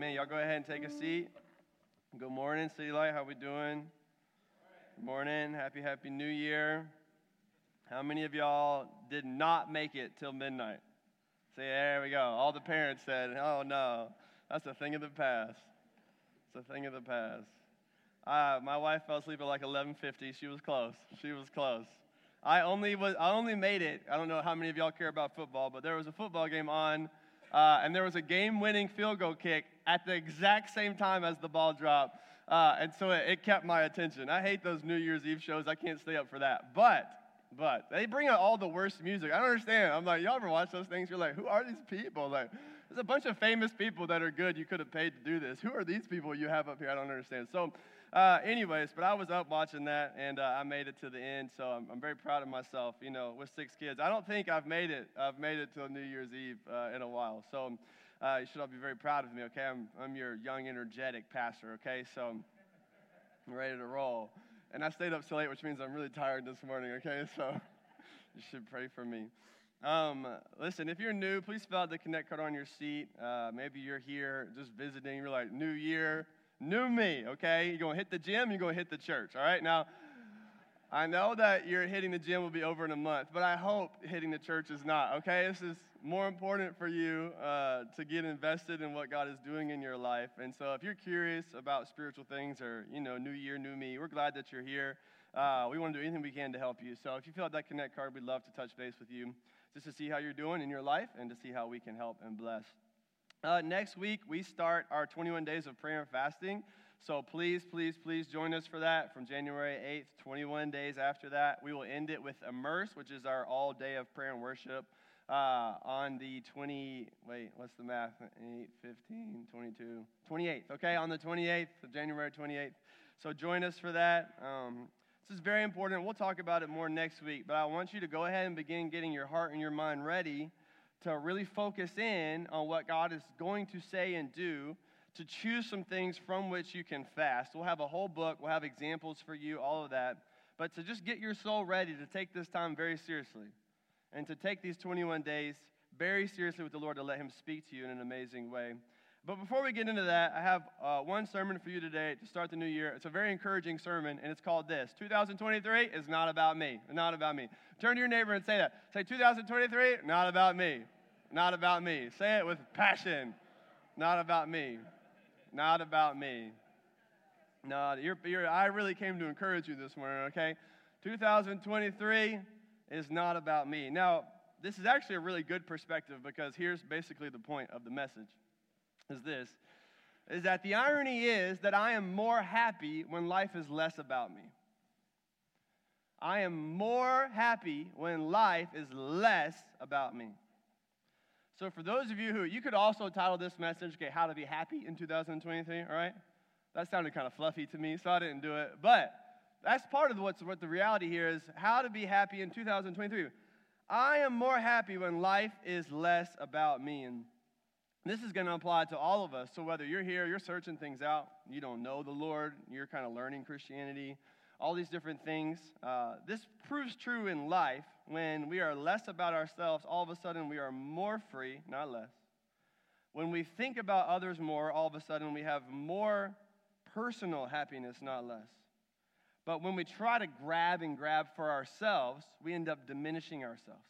Amen. Y'all go ahead and take a seat. Good morning, City Light. How we doing? Good morning. Happy, happy New Year. How many of y'all did not make it till midnight? Say, there we go. All the parents said, oh no, that's a thing of the past. It's a thing of the past. Uh, my wife fell asleep at like 11:50. She was close. She was close. I only was. I only made it. I don't know how many of y'all care about football, but there was a football game on uh, and there was a game winning field goal kick at the exact same time as the ball dropped. Uh, and so it, it, kept my attention. I hate those New Year's Eve shows. I can't stay up for that. But, but they bring out all the worst music. I don't understand. I'm like, y'all ever watch those things? You're like, who are these people? Like, there's a bunch of famous people that are good. You could have paid to do this. Who are these people you have up here? I don't understand. So, uh, anyways, but I was up watching that and uh, I made it to the end, so I'm, I'm, very proud of myself. You know, with six kids, I don't think I've made it. I've made it till New Year's Eve uh, in a while, so uh, you should all be very proud of me. Okay, I'm I'm your young, energetic pastor. Okay, so I'm ready to roll. And I stayed up so late, which means I'm really tired this morning. Okay, so you should pray for me. Um, listen, if you're new, please fill out the connect card on your seat. Uh, maybe you're here just visiting. You're like, New Year new me, okay? You're going to hit the gym, you're going to hit the church, all right? Now, I know that you're hitting the gym will be over in a month, but I hope hitting the church is not, okay? This is more important for you uh, to get invested in what God is doing in your life. And so if you're curious about spiritual things or, you know, new year, new me, we're glad that you're here. Uh, we want to do anything we can to help you. So if you fill out that Connect card, we'd love to touch base with you just to see how you're doing in your life and to see how we can help and bless. Uh, next week, we start our 21 days of prayer and fasting. So please, please, please join us for that from January 8th, 21 days after that. We will end it with Immerse, which is our all day of prayer and worship uh, on the 20, wait, what's the math? 8, 15, 22, 28th, okay? On the 28th, of January 28th. So join us for that. Um, this is very important. We'll talk about it more next week, but I want you to go ahead and begin getting your heart and your mind ready to really focus in on what God is going to say and do, to choose some things from which you can fast. We'll have a whole book, we'll have examples for you, all of that. But to just get your soul ready to take this time very seriously and to take these 21 days very seriously with the Lord to let Him speak to you in an amazing way. But before we get into that, I have uh, one sermon for you today to start the new year. It's a very encouraging sermon, and it's called this 2023 is not about me. Not about me. Turn to your neighbor and say that. Say 2023, not about me. Not about me. Say it with passion. Not about me. Not about me. No, you're, you're, I really came to encourage you this morning, okay? 2023 is not about me. Now, this is actually a really good perspective because here's basically the point of the message is this is that the irony is that I am more happy when life is less about me. I am more happy when life is less about me. So, for those of you who, you could also title this message, okay, How to Be Happy in 2023, all right? That sounded kind of fluffy to me, so I didn't do it. But that's part of what's, what the reality here is how to be happy in 2023. I am more happy when life is less about me. And this is going to apply to all of us. So whether you're here, you're searching things out, you don't know the Lord, you're kind of learning Christianity, all these different things. Uh, this proves true in life when we are less about ourselves, all of a sudden we are more free, not less. When we think about others more, all of a sudden we have more personal happiness, not less. But when we try to grab and grab for ourselves, we end up diminishing ourselves.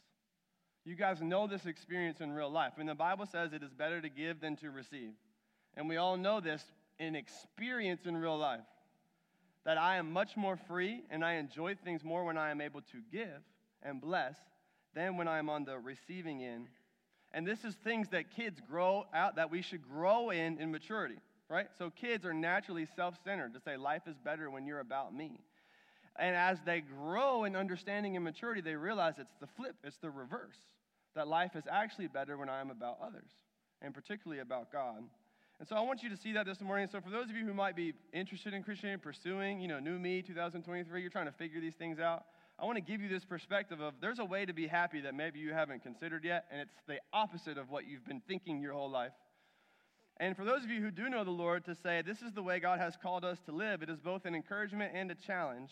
You guys know this experience in real life. I mean, the Bible says it is better to give than to receive. And we all know this in experience in real life that I am much more free and I enjoy things more when I am able to give and bless than when I am on the receiving end. And this is things that kids grow out, that we should grow in in maturity, right? So kids are naturally self centered to say, life is better when you're about me. And as they grow in understanding and maturity, they realize it's the flip, it's the reverse. That life is actually better when I'm about others, and particularly about God. And so I want you to see that this morning. So for those of you who might be interested in Christianity, pursuing, you know, New Me 2023, you're trying to figure these things out. I want to give you this perspective of there's a way to be happy that maybe you haven't considered yet, and it's the opposite of what you've been thinking your whole life. And for those of you who do know the Lord, to say this is the way God has called us to live, it is both an encouragement and a challenge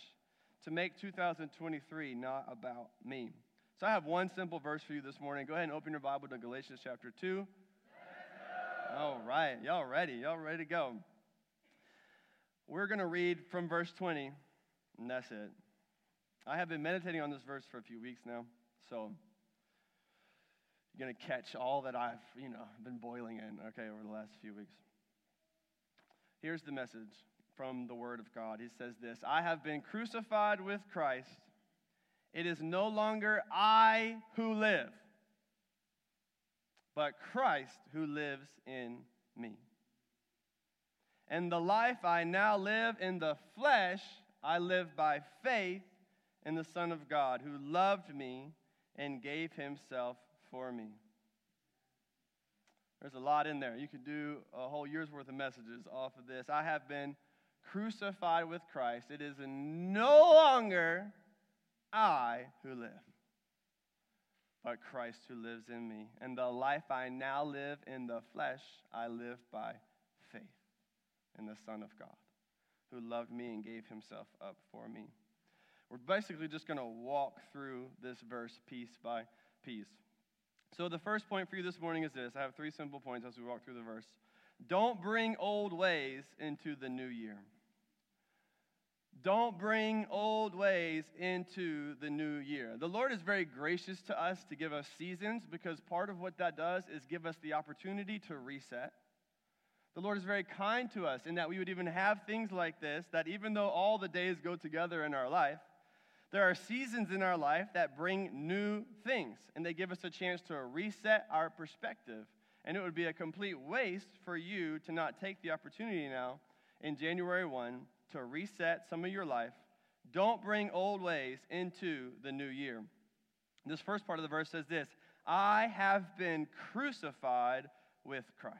to make 2023 not about me. So I have one simple verse for you this morning. Go ahead and open your Bible to Galatians chapter 2. All right, y'all ready? Y'all ready to go? We're going to read from verse 20, and that's it. I have been meditating on this verse for a few weeks now, so going to catch all that I've, you know, been boiling in, okay, over the last few weeks. Here's the message from the Word of God. He says this I have been crucified with Christ. It is no longer I who live but Christ who lives in me. And the life I now live in the flesh, I live by faith in the Son of God who loved me and gave himself for me. There's a lot in there. You could do a whole year's worth of messages off of this. I have been crucified with Christ. It is no longer I who live but Christ who lives in me. And the life I now live in the flesh, I live by faith in the Son of God, who loved me and gave himself up for me. We're basically just going to walk through this verse piece by piece. So, the first point for you this morning is this I have three simple points as we walk through the verse. Don't bring old ways into the new year. Don't bring old ways into the new year. The Lord is very gracious to us to give us seasons because part of what that does is give us the opportunity to reset. The Lord is very kind to us in that we would even have things like this, that even though all the days go together in our life, there are seasons in our life that bring new things, and they give us a chance to reset our perspective. And it would be a complete waste for you to not take the opportunity now in January 1 to reset some of your life. Don't bring old ways into the new year. This first part of the verse says this I have been crucified with Christ.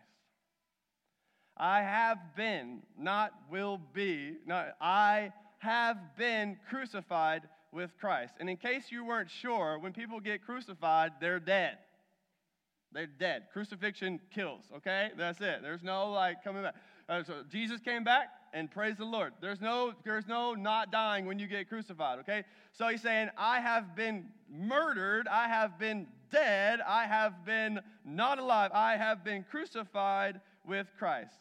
I have been, not will be, not I have been crucified with Christ. And in case you weren't sure, when people get crucified, they're dead. They're dead. Crucifixion kills, okay? That's it. There's no like coming back. Uh, so Jesus came back, and praise the Lord. There's no, there's no not dying when you get crucified, okay? So he's saying, I have been murdered, I have been dead, I have been not alive, I have been crucified with Christ.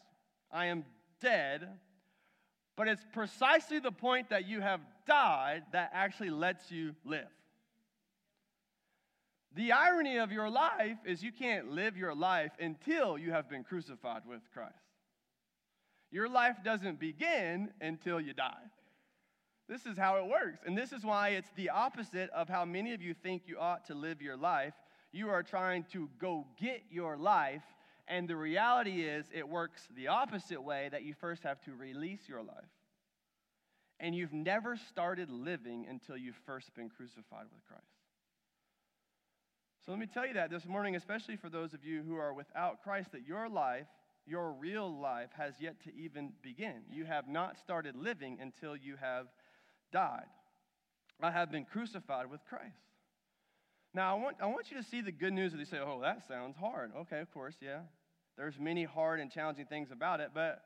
I am dead, but it's precisely the point that you have died that actually lets you live. The irony of your life is you can't live your life until you have been crucified with Christ. Your life doesn't begin until you die. This is how it works. And this is why it's the opposite of how many of you think you ought to live your life. You are trying to go get your life, and the reality is it works the opposite way that you first have to release your life. And you've never started living until you've first been crucified with Christ. So let me tell you that this morning, especially for those of you who are without Christ, that your life your real life has yet to even begin. You have not started living until you have died. I have been crucified with Christ. Now, I want, I want you to see the good news that you say, oh, that sounds hard. Okay, of course, yeah. There's many hard and challenging things about it, but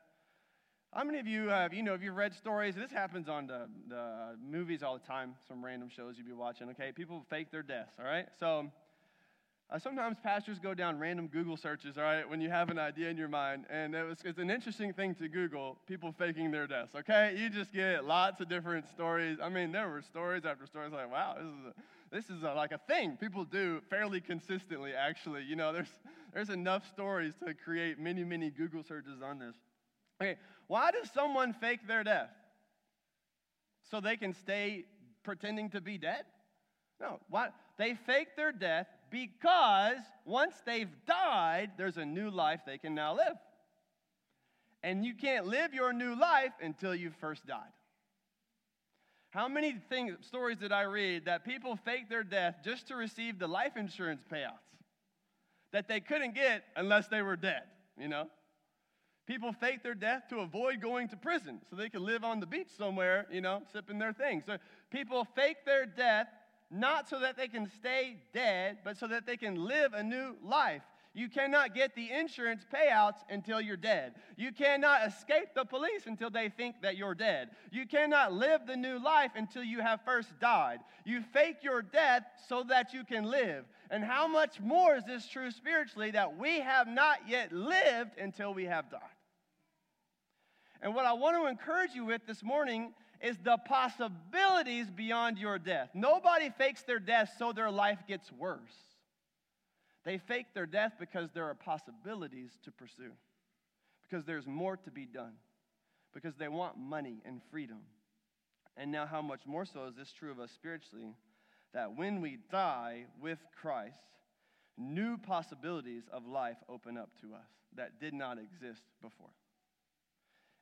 how many of you have, you know, if you've read stories, this happens on the, the movies all the time, some random shows you'd be watching, okay? People fake their deaths, all right? So uh, sometimes pastors go down random Google searches, all right, when you have an idea in your mind. And it was, it's an interesting thing to Google people faking their deaths, okay? You just get lots of different stories. I mean, there were stories after stories like, wow, this is, a, this is a, like a thing people do fairly consistently, actually. You know, there's, there's enough stories to create many, many Google searches on this. Okay, why does someone fake their death? So they can stay pretending to be dead? No. Why? They fake their death because once they've died, there's a new life they can now live. And you can't live your new life until you first died. How many things, stories did I read that people fake their death just to receive the life insurance payouts that they couldn't get unless they were dead, you know? People fake their death to avoid going to prison so they can live on the beach somewhere, you know, sipping their things. So people fake their death not so that they can stay dead, but so that they can live a new life. You cannot get the insurance payouts until you're dead. You cannot escape the police until they think that you're dead. You cannot live the new life until you have first died. You fake your death so that you can live. And how much more is this true spiritually that we have not yet lived until we have died? And what I want to encourage you with this morning is the possibilities beyond your death. Nobody fakes their death so their life gets worse. They fake their death because there are possibilities to pursue, because there's more to be done, because they want money and freedom. And now, how much more so is this true of us spiritually? That when we die with Christ, new possibilities of life open up to us that did not exist before.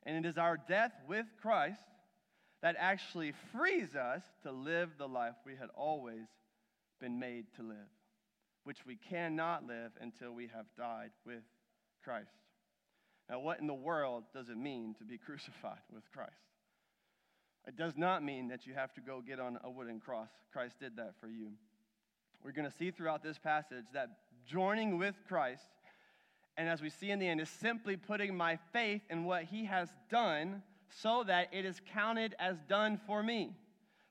And it is our death with Christ that actually frees us to live the life we had always been made to live which we cannot live until we have died with Christ. Now, what in the world does it mean to be crucified with Christ? It does not mean that you have to go get on a wooden cross. Christ did that for you. We're going to see throughout this passage that joining with Christ, and as we see in the end, is simply putting my faith in what he has done so that it is counted as done for me.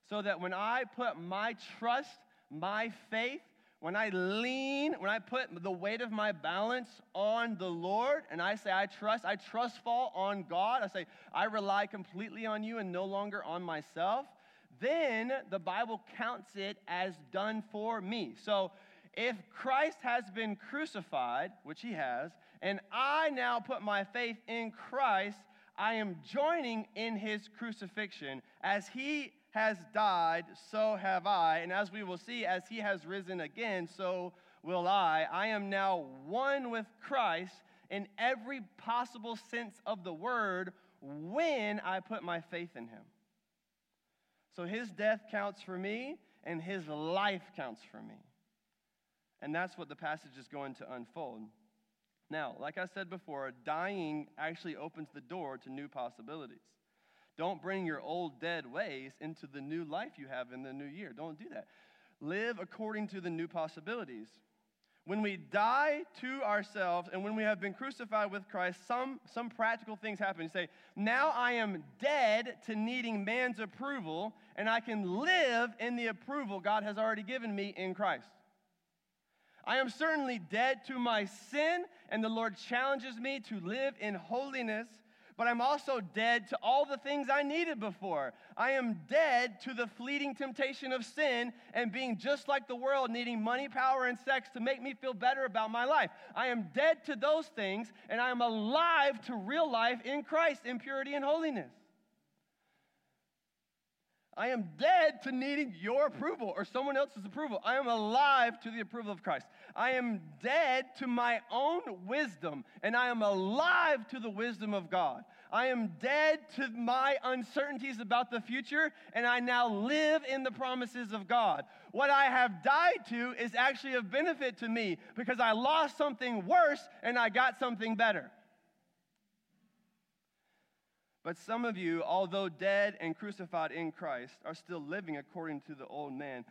So that when I put my trust, my faith, when I lean, when I put the weight of my balance on the Lord and I say, I trust, I trust fall on God, I say, I rely completely on you and no longer on myself, then the Bible counts it as done for me. So if Christ has been crucified, which he has, and I now put my faith in Christ, I am joining in his crucifixion as he has died, so have I. And as we will see, as he has risen again, so will I. I am now one with Christ in every possible sense of the word when I put my faith in him. So his death counts for me, and his life counts for me. And that's what the passage is going to unfold. Now, like I said before, dying actually opens the door to new possibilities. Don't bring your old dead ways into the new life you have in the new year. Don't do that. Live according to the new possibilities. When we die to ourselves and when we have been crucified with Christ, some, some practical things happen. You say, Now I am dead to needing man's approval, and I can live in the approval God has already given me in Christ. I am certainly dead to my sin, and the Lord challenges me to live in holiness but I'm also dead to all the things I needed before. I am dead to the fleeting temptation of sin and being just like the world, needing money, power, and sex to make me feel better about my life. I am dead to those things, and I am alive to real life in Christ, in purity and holiness. I am dead to needing your approval or someone else's approval. I am alive to the approval of Christ. I am dead to my own wisdom, and I am alive to the wisdom of God. I am dead to my uncertainties about the future, and I now live in the promises of God. What I have died to is actually of benefit to me because I lost something worse and I got something better. But some of you, although dead and crucified in Christ, are still living according to the old man.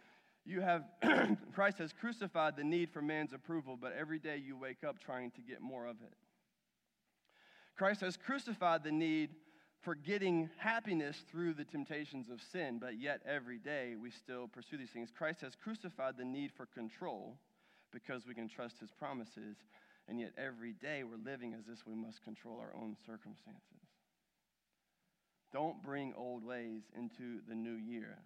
You have, Christ has crucified the need for man's approval, but every day you wake up trying to get more of it. Christ has crucified the need for getting happiness through the temptations of sin, but yet every day we still pursue these things. Christ has crucified the need for control because we can trust his promises, and yet every day we're living as if we must control our own circumstances. Don't bring old ways into the new year.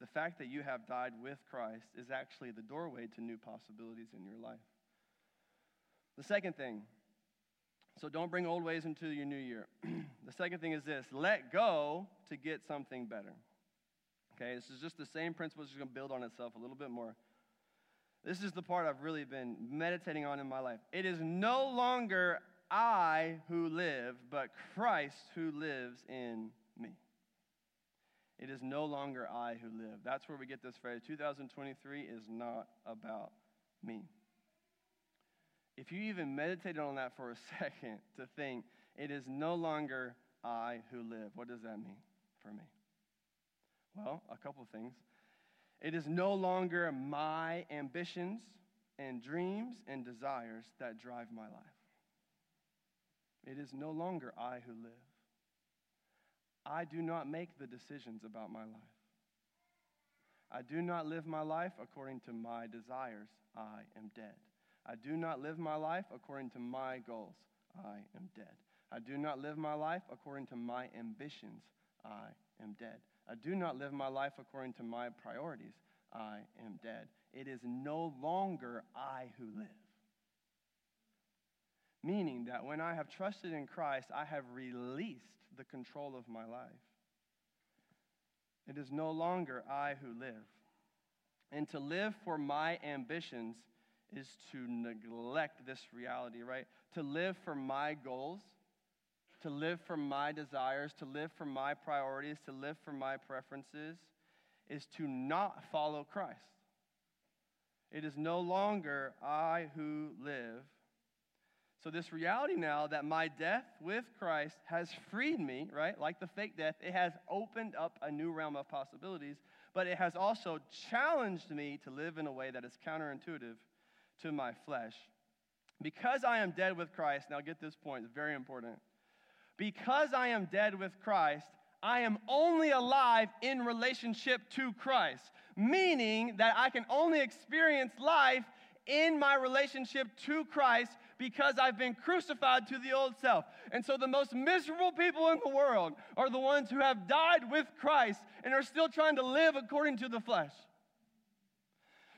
The fact that you have died with Christ is actually the doorway to new possibilities in your life. The second thing, so don't bring old ways into your new year. the second thing is this let go to get something better. Okay, this is just the same principle, it's just to build on itself a little bit more. This is the part I've really been meditating on in my life. It is no longer I who live, but Christ who lives in me. It is no longer I who live. That's where we get this phrase 2023 is not about me. If you even meditated on that for a second to think, it is no longer I who live, what does that mean for me? Well, a couple of things. It is no longer my ambitions and dreams and desires that drive my life. It is no longer I who live. I do not make the decisions about my life. I do not live my life according to my desires. I am dead. I do not live my life according to my goals. I am dead. I do not live my life according to my ambitions. I am dead. I do not live my life according to my priorities. I am dead. It is no longer I who live. Meaning that when I have trusted in Christ, I have released the control of my life. It is no longer I who live. And to live for my ambitions is to neglect this reality, right? To live for my goals, to live for my desires, to live for my priorities, to live for my preferences is to not follow Christ. It is no longer I who live. So, this reality now that my death with Christ has freed me, right? Like the fake death, it has opened up a new realm of possibilities, but it has also challenged me to live in a way that is counterintuitive to my flesh. Because I am dead with Christ, now get this point, it's very important. Because I am dead with Christ, I am only alive in relationship to Christ, meaning that I can only experience life in my relationship to Christ because I've been crucified to the old self. And so the most miserable people in the world are the ones who have died with Christ and are still trying to live according to the flesh.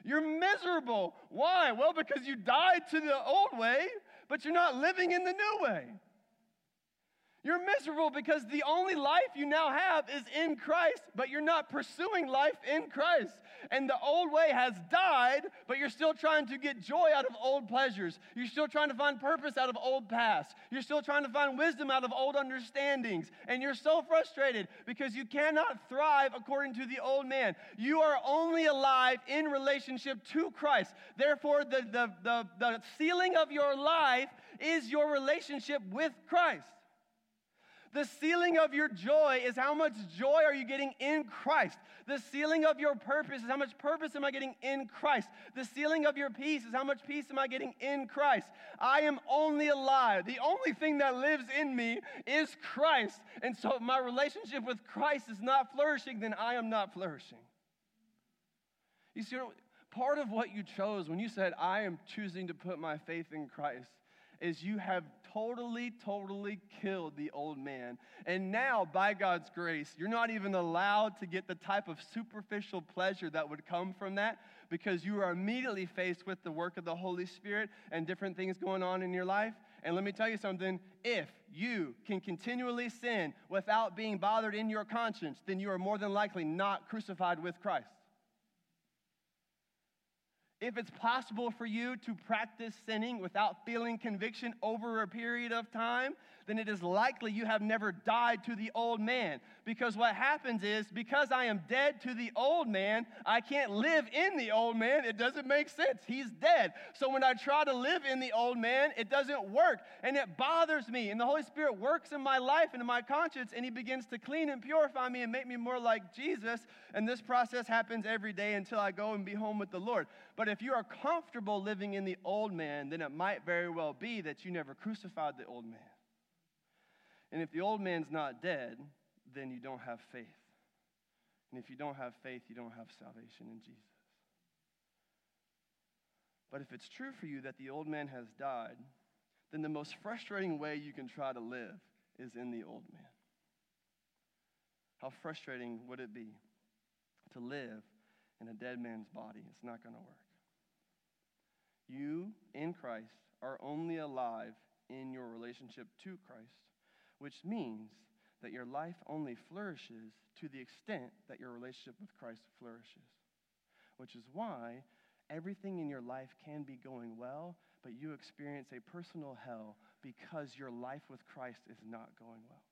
You're miserable. Why? Well, because you died to the old way, but you're not living in the new way. You're miserable because the only life you now have is in Christ, but you're not pursuing life in Christ. And the old way has died, but you're still trying to get joy out of old pleasures. You're still trying to find purpose out of old past. You're still trying to find wisdom out of old understandings. And you're so frustrated because you cannot thrive according to the old man. You are only alive in relationship to Christ. Therefore, the, the, the, the ceiling of your life is your relationship with Christ. The ceiling of your joy is how much joy are you getting in Christ. The ceiling of your purpose is how much purpose am I getting in Christ. The ceiling of your peace is how much peace am I getting in Christ. I am only alive. The only thing that lives in me is Christ. And so if my relationship with Christ is not flourishing, then I am not flourishing. You see, part of what you chose when you said, I am choosing to put my faith in Christ is you have totally, totally killed the old man. And now, by God's grace, you're not even allowed to get the type of superficial pleasure that would come from that because you are immediately faced with the work of the Holy Spirit and different things going on in your life. And let me tell you something if you can continually sin without being bothered in your conscience, then you are more than likely not crucified with Christ. If it's possible for you to practice sinning without feeling conviction over a period of time, then it is likely you have never died to the old man. Because what happens is, because I am dead to the old man, I can't live in the old man. It doesn't make sense. He's dead. So when I try to live in the old man, it doesn't work. And it bothers me. And the Holy Spirit works in my life and in my conscience, and He begins to clean and purify me and make me more like Jesus. And this process happens every day until I go and be home with the Lord. But if you are comfortable living in the old man, then it might very well be that you never crucified the old man. And if the old man's not dead, then you don't have faith. And if you don't have faith, you don't have salvation in Jesus. But if it's true for you that the old man has died, then the most frustrating way you can try to live is in the old man. How frustrating would it be to live in a dead man's body? It's not going to work. You, in Christ, are only alive in your relationship to Christ which means that your life only flourishes to the extent that your relationship with Christ flourishes. Which is why everything in your life can be going well, but you experience a personal hell because your life with Christ is not going well.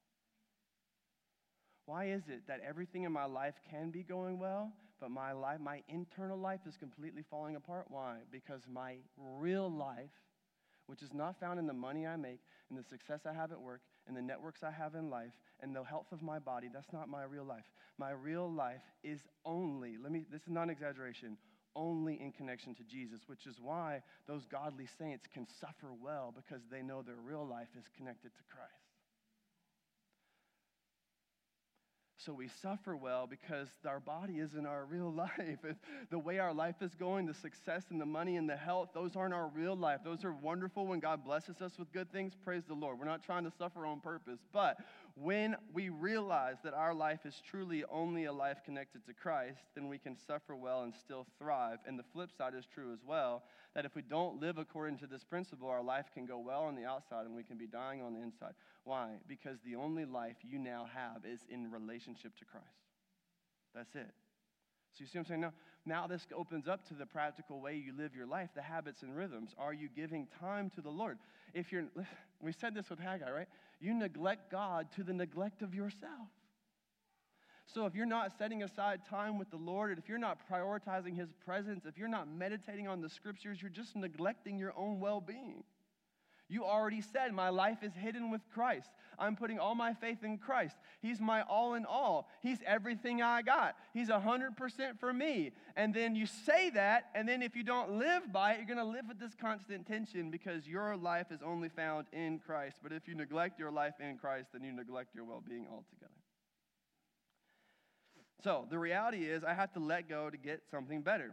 Why is it that everything in my life can be going well, but my life, my internal life is completely falling apart? Why? Because my real life, which is not found in the money I make and the success I have at work and the networks I have in life and the health of my body, that's not my real life. My real life is only, let me, this is not an exaggeration, only in connection to Jesus, which is why those godly saints can suffer well because they know their real life is connected to Christ. So we suffer well because our body isn't our real life. the way our life is going, the success and the money and the health, those aren't our real life. Those are wonderful when God blesses us with good things. Praise the Lord. We're not trying to suffer on purpose. But when we realize that our life is truly only a life connected to Christ, then we can suffer well and still thrive. And the flip side is true as well that if we don't live according to this principle, our life can go well on the outside and we can be dying on the inside. Why? Because the only life you now have is in relationship to Christ. That's it. So you see what I'm saying? Now, now this opens up to the practical way you live your life, the habits and rhythms. Are you giving time to the Lord? If you're, we said this with Haggai, right? You neglect God to the neglect of yourself. So if you're not setting aside time with the Lord, and if you're not prioritizing His presence, if you're not meditating on the scriptures, you're just neglecting your own well being. You already said, My life is hidden with Christ. I'm putting all my faith in Christ. He's my all in all. He's everything I got. He's 100% for me. And then you say that, and then if you don't live by it, you're going to live with this constant tension because your life is only found in Christ. But if you neglect your life in Christ, then you neglect your well being altogether. So the reality is, I have to let go to get something better.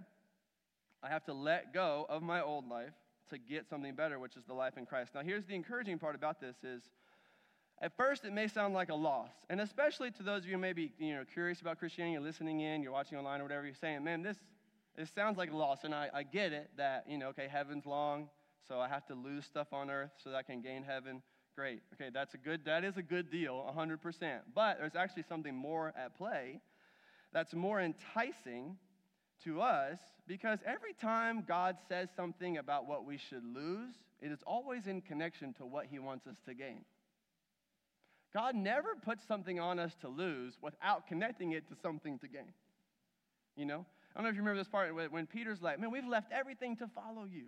I have to let go of my old life to get something better, which is the life in Christ. Now, here's the encouraging part about this is at first it may sound like a loss. And especially to those of you who may be you know, curious about Christianity, you're listening in, you're watching online or whatever, you're saying, man, this, this sounds like a loss. And I, I get it that, you know, okay, heaven's long, so I have to lose stuff on earth so that I can gain heaven. Great. Okay, that's a good, that is a good deal, 100%. But there's actually something more at play that's more enticing to us because every time God says something about what we should lose, it is always in connection to what he wants us to gain. God never puts something on us to lose without connecting it to something to gain. You know? I don't know if you remember this part when Peter's like, Man, we've left everything to follow you.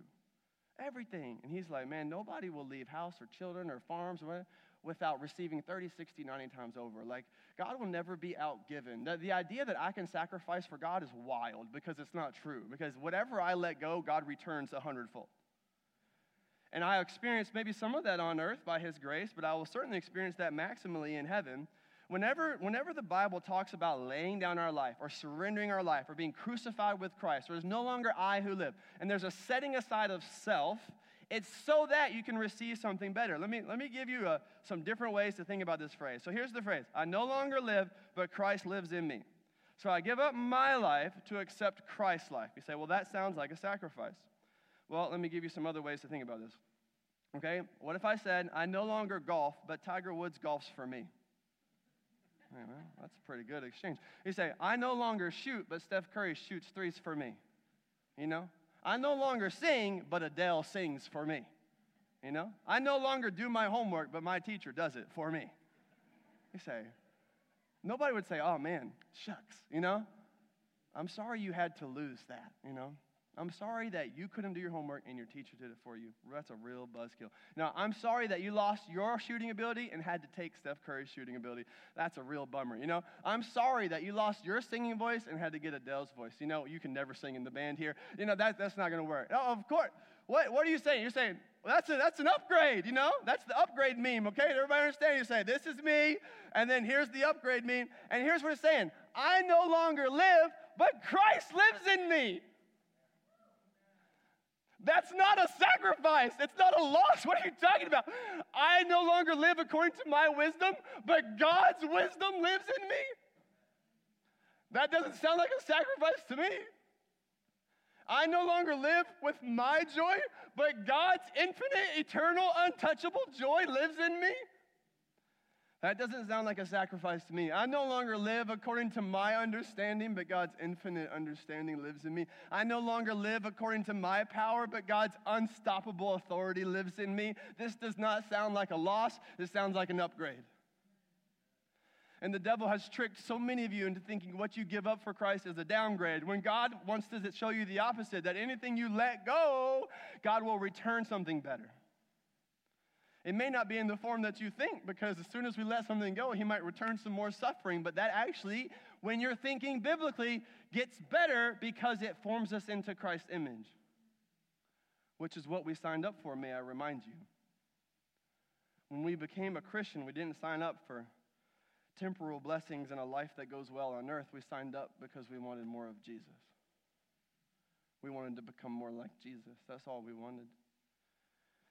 Everything. And he's like, Man, nobody will leave house or children or farms or whatever without receiving 30, 60, 90 times over. Like, God will never be outgiven. The, the idea that I can sacrifice for God is wild because it's not true. Because whatever I let go, God returns a hundredfold. And I experienced maybe some of that on earth by His grace, but I will certainly experience that maximally in heaven. Whenever, whenever the Bible talks about laying down our life or surrendering our life or being crucified with Christ, there's no longer I who live, and there's a setting aside of self it's so that you can receive something better. Let me, let me give you a, uh, some different ways to think about this phrase. So here's the phrase I no longer live, but Christ lives in me. So I give up my life to accept Christ's life. You say, well, that sounds like a sacrifice. Well, let me give you some other ways to think about this. Okay? What if I said, I no longer golf, but Tiger Woods golfs for me? well, that's a pretty good exchange. You say, I no longer shoot, but Steph Curry shoots threes for me. You know? I no longer sing, but Adele sings for me. You know? I no longer do my homework, but my teacher does it for me. You say, nobody would say, oh man, shucks, you know? I'm sorry you had to lose that, you know? I'm sorry that you couldn't do your homework and your teacher did it for you. That's a real buzzkill. Now, I'm sorry that you lost your shooting ability and had to take Steph Curry's shooting ability. That's a real bummer. You know, I'm sorry that you lost your singing voice and had to get Adele's voice. You know, you can never sing in the band here. You know, that, that's not going to work. Oh, of course. What, what are you saying? You're saying, well, that's, a, that's an upgrade, you know? That's the upgrade meme, okay? Everybody understand? You say, this is me, and then here's the upgrade meme. And here's what it's saying I no longer live, but Christ lives in me. That's not a sacrifice. It's not a loss. What are you talking about? I no longer live according to my wisdom, but God's wisdom lives in me. That doesn't sound like a sacrifice to me. I no longer live with my joy, but God's infinite, eternal, untouchable joy lives in me. That doesn't sound like a sacrifice to me. I no longer live according to my understanding, but God's infinite understanding lives in me. I no longer live according to my power, but God's unstoppable authority lives in me. This does not sound like a loss, this sounds like an upgrade. And the devil has tricked so many of you into thinking what you give up for Christ is a downgrade. When God wants to show you the opposite, that anything you let go, God will return something better. It may not be in the form that you think, because as soon as we let something go, he might return some more suffering. But that actually, when you're thinking biblically, gets better because it forms us into Christ's image, which is what we signed up for, may I remind you. When we became a Christian, we didn't sign up for temporal blessings and a life that goes well on earth. We signed up because we wanted more of Jesus. We wanted to become more like Jesus. That's all we wanted.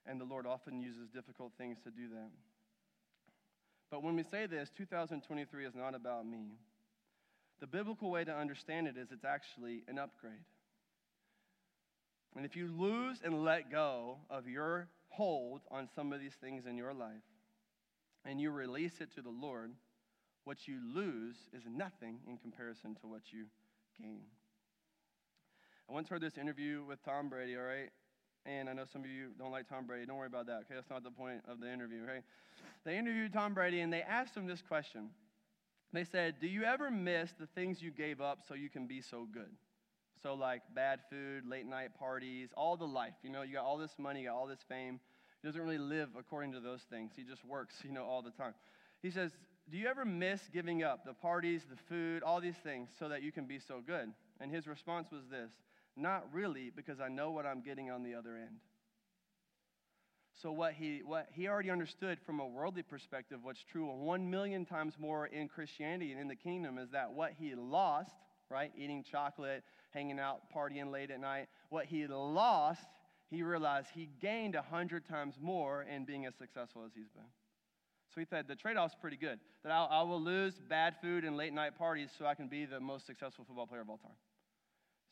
And the Lord often uses difficult things to do that. But when we say this, 2023 is not about me. The biblical way to understand it is it's actually an upgrade. And if you lose and let go of your hold on some of these things in your life and you release it to the Lord, what you lose is nothing in comparison to what you gain. I once heard this interview with Tom Brady, all right? And I know some of you don't like Tom Brady. Don't worry about that, okay? That's not the point of the interview, right? They interviewed Tom Brady and they asked him this question. They said, Do you ever miss the things you gave up so you can be so good? So, like bad food, late night parties, all the life. You know, you got all this money, you got all this fame. He doesn't really live according to those things. He just works, you know, all the time. He says, Do you ever miss giving up the parties, the food, all these things so that you can be so good? And his response was this not really, because I know what I'm getting on the other end. So, what he, what he already understood from a worldly perspective, what's true one million times more in Christianity and in the kingdom, is that what he lost, right, eating chocolate, hanging out, partying late at night, what he lost, he realized he gained a hundred times more in being as successful as he's been. So he said the trade off's pretty good. That I'll, I will lose bad food and late night parties so I can be the most successful football player of all time.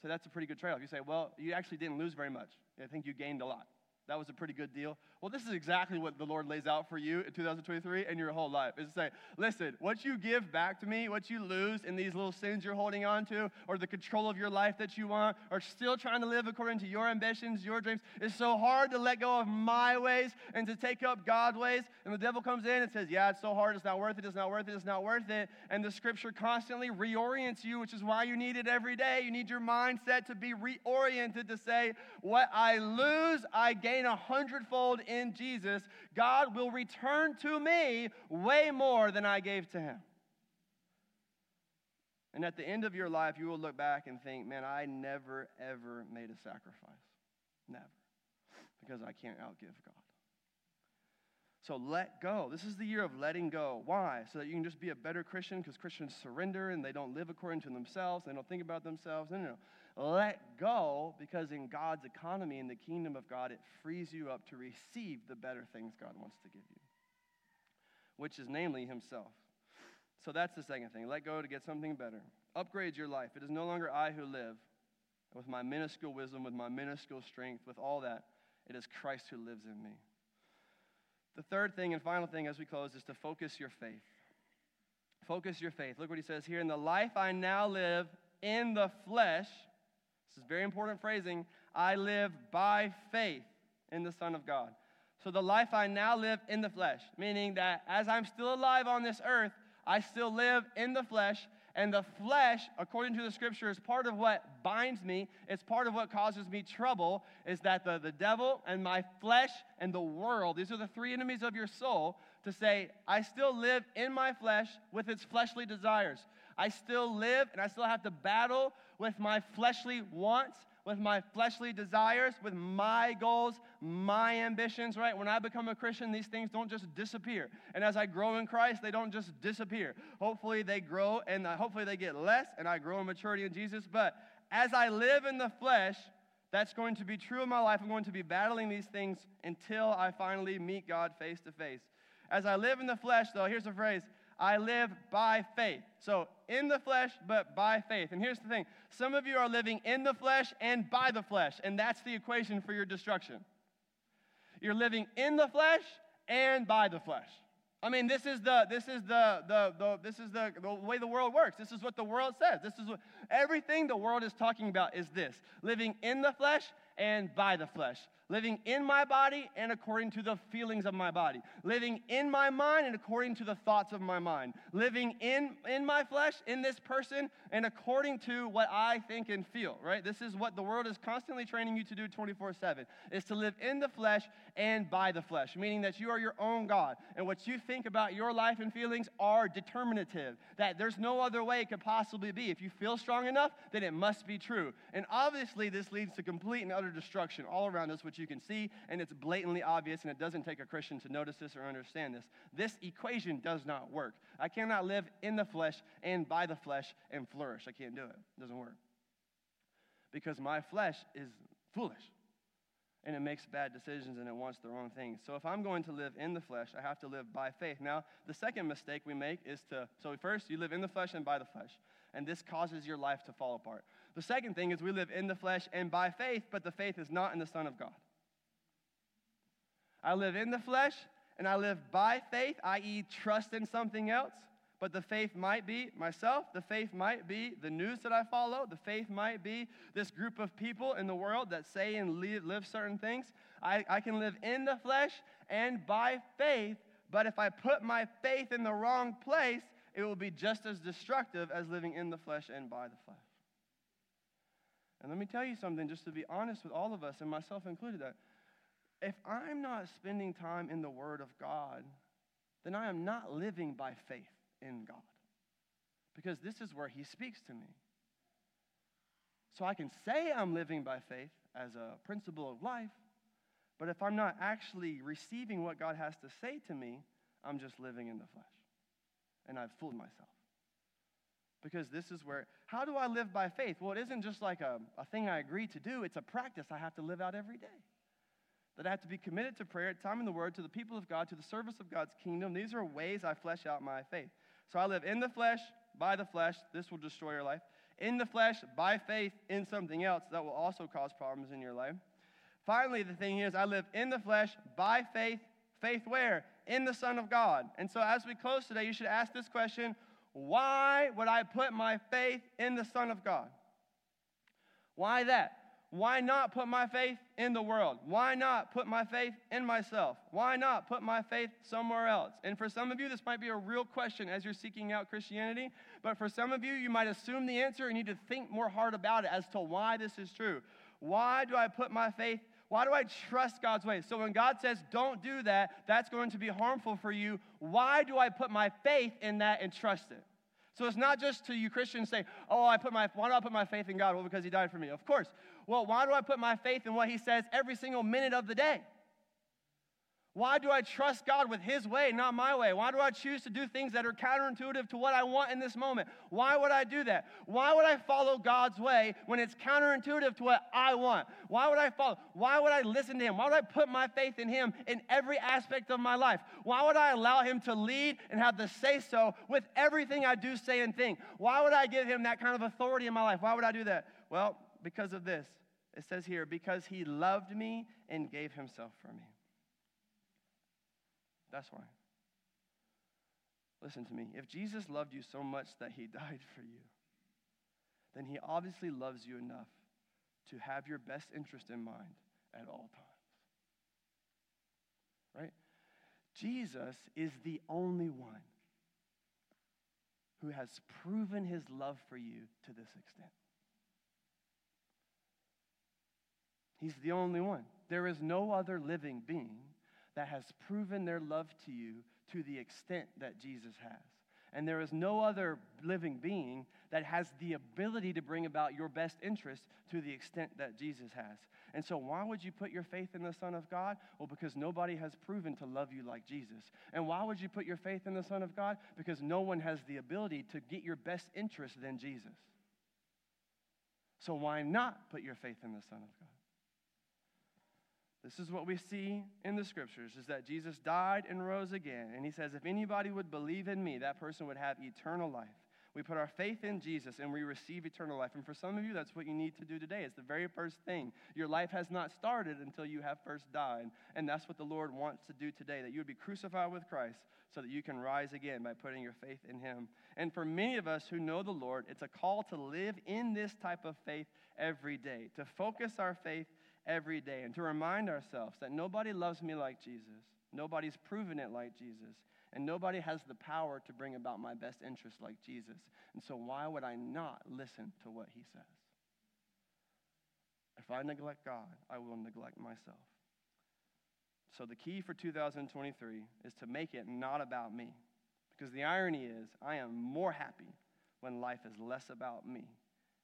So that's a pretty good trade off. You say, well, you actually didn't lose very much. I think you gained a lot. That was a pretty good deal. Well, this is exactly what the Lord lays out for you in 2023 and your whole life. Is to say, listen, what you give back to me, what you lose in these little sins you're holding on to, or the control of your life that you want, or still trying to live according to your ambitions, your dreams, it's so hard to let go of my ways and to take up God's ways. And the devil comes in and says, yeah, it's so hard, it's not worth it, it's not worth it, it's not worth it. And the scripture constantly reorients you, which is why you need it every day. You need your mindset to be reoriented to say, what I lose, I gain gain a hundredfold in Jesus, God will return to me way more than I gave to him. And at the end of your life, you will look back and think, man, I never, ever made a sacrifice. Never. Because I can't outgive God. So let go. This is the year of letting go. Why? So that you can just be a better Christian because Christians surrender and they don't live according to themselves. They don't think about themselves. No, no, no let go because in God's economy, in the kingdom of God, it frees you up to receive the better things God wants to give you, which is namely Himself. So that's the second thing. Let go to get something better. Upgrade your life. It is no longer I who live with my minuscule wisdom, with my minuscule strength, with all that. It is Christ who lives in me. The third thing and final thing as we close is to focus your faith. Focus your faith. Look what he says here. In the life I now live in the flesh, this is very important phrasing. I live by faith in the Son of God. So the life I now live in the flesh, meaning that as I'm still alive on this earth, I still live in the flesh. And the flesh, according to the scripture, is part of what binds me. It's part of what causes me trouble. Is that the, the devil and my flesh and the world, these are the three enemies of your soul, to say, I still live in my flesh with its fleshly desires. I still live and I still have to battle with my fleshly wants, with my fleshly desires, with my goals, my ambitions, right? When I become a Christian, these things don't just disappear. And as I grow in Christ, they don't just disappear. Hopefully they grow and uh, hopefully they get less and I grow in maturity in Jesus. But as I live in the flesh, that's going to be true in my life. I'm going to be battling these things until I finally meet God face to face. As I live in the flesh, though, here's a phrase I live by faith. So, in the flesh, but by faith. And here's the thing some of you are living in the flesh and by the flesh, and that's the equation for your destruction. You're living in the flesh and by the flesh. I mean, this is the this is the the, the this is the, the way the world works. This is what the world says. This is what everything the world is talking about is this: living in the flesh and by the flesh. Living in my body and according to the feelings of my body, living in my mind and according to the thoughts of my mind, living in, in my flesh, in this person, and according to what I think and feel, right? This is what the world is constantly training you to do 24 7, is to live in the flesh and by the flesh, meaning that you are your own God, and what you think about your life and feelings are determinative, that there's no other way it could possibly be. If you feel strong enough, then it must be true. And obviously, this leads to complete and utter destruction all around us, which you can see, and it's blatantly obvious, and it doesn't take a Christian to notice this or understand this. This equation does not work. I cannot live in the flesh and by the flesh and flourish. I can't do it. It doesn't work. Because my flesh is foolish and it makes bad decisions and it wants the wrong things. So if I'm going to live in the flesh, I have to live by faith. Now, the second mistake we make is to, so first, you live in the flesh and by the flesh, and this causes your life to fall apart. The second thing is we live in the flesh and by faith, but the faith is not in the Son of God. I live in the flesh and I live by faith, i.e., trust in something else. But the faith might be myself, the faith might be the news that I follow, the faith might be this group of people in the world that say and live, live certain things. I, I can live in the flesh and by faith, but if I put my faith in the wrong place, it will be just as destructive as living in the flesh and by the flesh. And let me tell you something, just to be honest with all of us, and myself included, that if I'm not spending time in the Word of God, then I am not living by faith in God. Because this is where He speaks to me. So I can say I'm living by faith as a principle of life, but if I'm not actually receiving what God has to say to me, I'm just living in the flesh. And I've fooled myself. Because this is where, how do I live by faith? Well, it isn't just like a, a thing I agree to do, it's a practice I have to live out every day. That I have to be committed to prayer, time in the Word, to the people of God, to the service of God's kingdom. These are ways I flesh out my faith. So I live in the flesh, by the flesh. This will destroy your life. In the flesh, by faith, in something else that will also cause problems in your life. Finally, the thing is, I live in the flesh, by faith. Faith where? In the Son of God. And so as we close today, you should ask this question why would I put my faith in the Son of God? Why that? Why not put my faith in the world? Why not put my faith in myself? Why not put my faith somewhere else? And for some of you, this might be a real question as you're seeking out Christianity. But for some of you, you might assume the answer and need to think more hard about it as to why this is true. Why do I put my faith why do I trust God's ways? So when God says, don't do that, that's going to be harmful for you. Why do I put my faith in that and trust it? So it's not just to you Christians say, oh, I put my, why do I put my faith in God? Well, because he died for me. Of course. Well, why do I put my faith in what he says every single minute of the day? Why do I trust God with His way, not my way? Why do I choose to do things that are counterintuitive to what I want in this moment? Why would I do that? Why would I follow God's way when it's counterintuitive to what I want? Why would I follow? Why would I listen to Him? Why would I put my faith in Him in every aspect of my life? Why would I allow Him to lead and have the say so with everything I do, say, and think? Why would I give Him that kind of authority in my life? Why would I do that? Well, because of this. It says here, because He loved me and gave Himself for me. That's why. Listen to me. If Jesus loved you so much that he died for you, then he obviously loves you enough to have your best interest in mind at all times. Right? Jesus is the only one who has proven his love for you to this extent. He's the only one. There is no other living being that has proven their love to you to the extent that Jesus has. And there is no other living being that has the ability to bring about your best interest to the extent that Jesus has. And so, why would you put your faith in the Son of God? Well, because nobody has proven to love you like Jesus. And why would you put your faith in the Son of God? Because no one has the ability to get your best interest than Jesus. So, why not put your faith in the Son of God? This is what we see in the scriptures is that Jesus died and rose again. And he says, if anybody would believe in me, that person would have eternal life. We put our faith in Jesus and we receive eternal life. And for some of you, that's what you need to do today. It's the very first thing. Your life has not started until you have first died. And that's what the Lord wants to do today that you would be crucified with Christ so that you can rise again by putting your faith in Him. And for many of us who know the Lord, it's a call to live in this type of faith every day, to focus our faith every day and to remind ourselves that nobody loves me like Jesus. Nobody's proven it like Jesus. And nobody has the power to bring about my best interest like Jesus. And so, why would I not listen to what he says? If I neglect God, I will neglect myself. So, the key for 2023 is to make it not about me. Because the irony is, I am more happy when life is less about me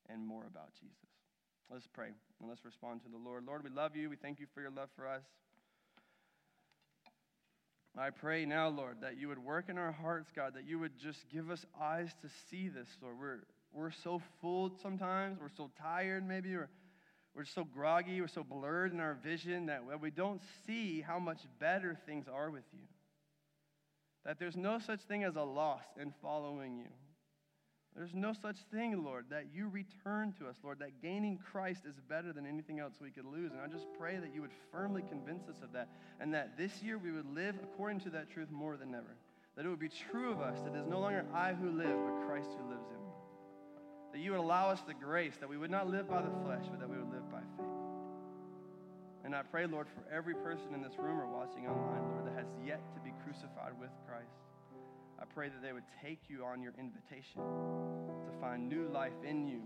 and more about Jesus. Let's pray and let's respond to the Lord. Lord, we love you. We thank you for your love for us. I pray now, Lord, that you would work in our hearts, God, that you would just give us eyes to see this, Lord. We're, we're so full sometimes, we're so tired, maybe, or we're so groggy, we're so blurred in our vision that we don't see how much better things are with you. That there's no such thing as a loss in following you. There's no such thing, Lord, that you return to us, Lord, that gaining Christ is better than anything else we could lose. And I just pray that you would firmly convince us of that, and that this year we would live according to that truth more than ever. That it would be true of us that it is no longer I who live, but Christ who lives in me. That you would allow us the grace that we would not live by the flesh, but that we would live by faith. And I pray, Lord, for every person in this room or watching online, Lord, that has yet to be crucified with Christ. I pray that they would take you on your invitation to find new life in you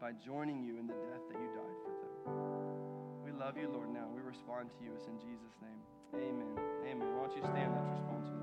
by joining you in the death that you died for them. We love you, Lord, now. We respond to you. It's in Jesus' name. Amen. Amen. Why don't you stand? Let's respond to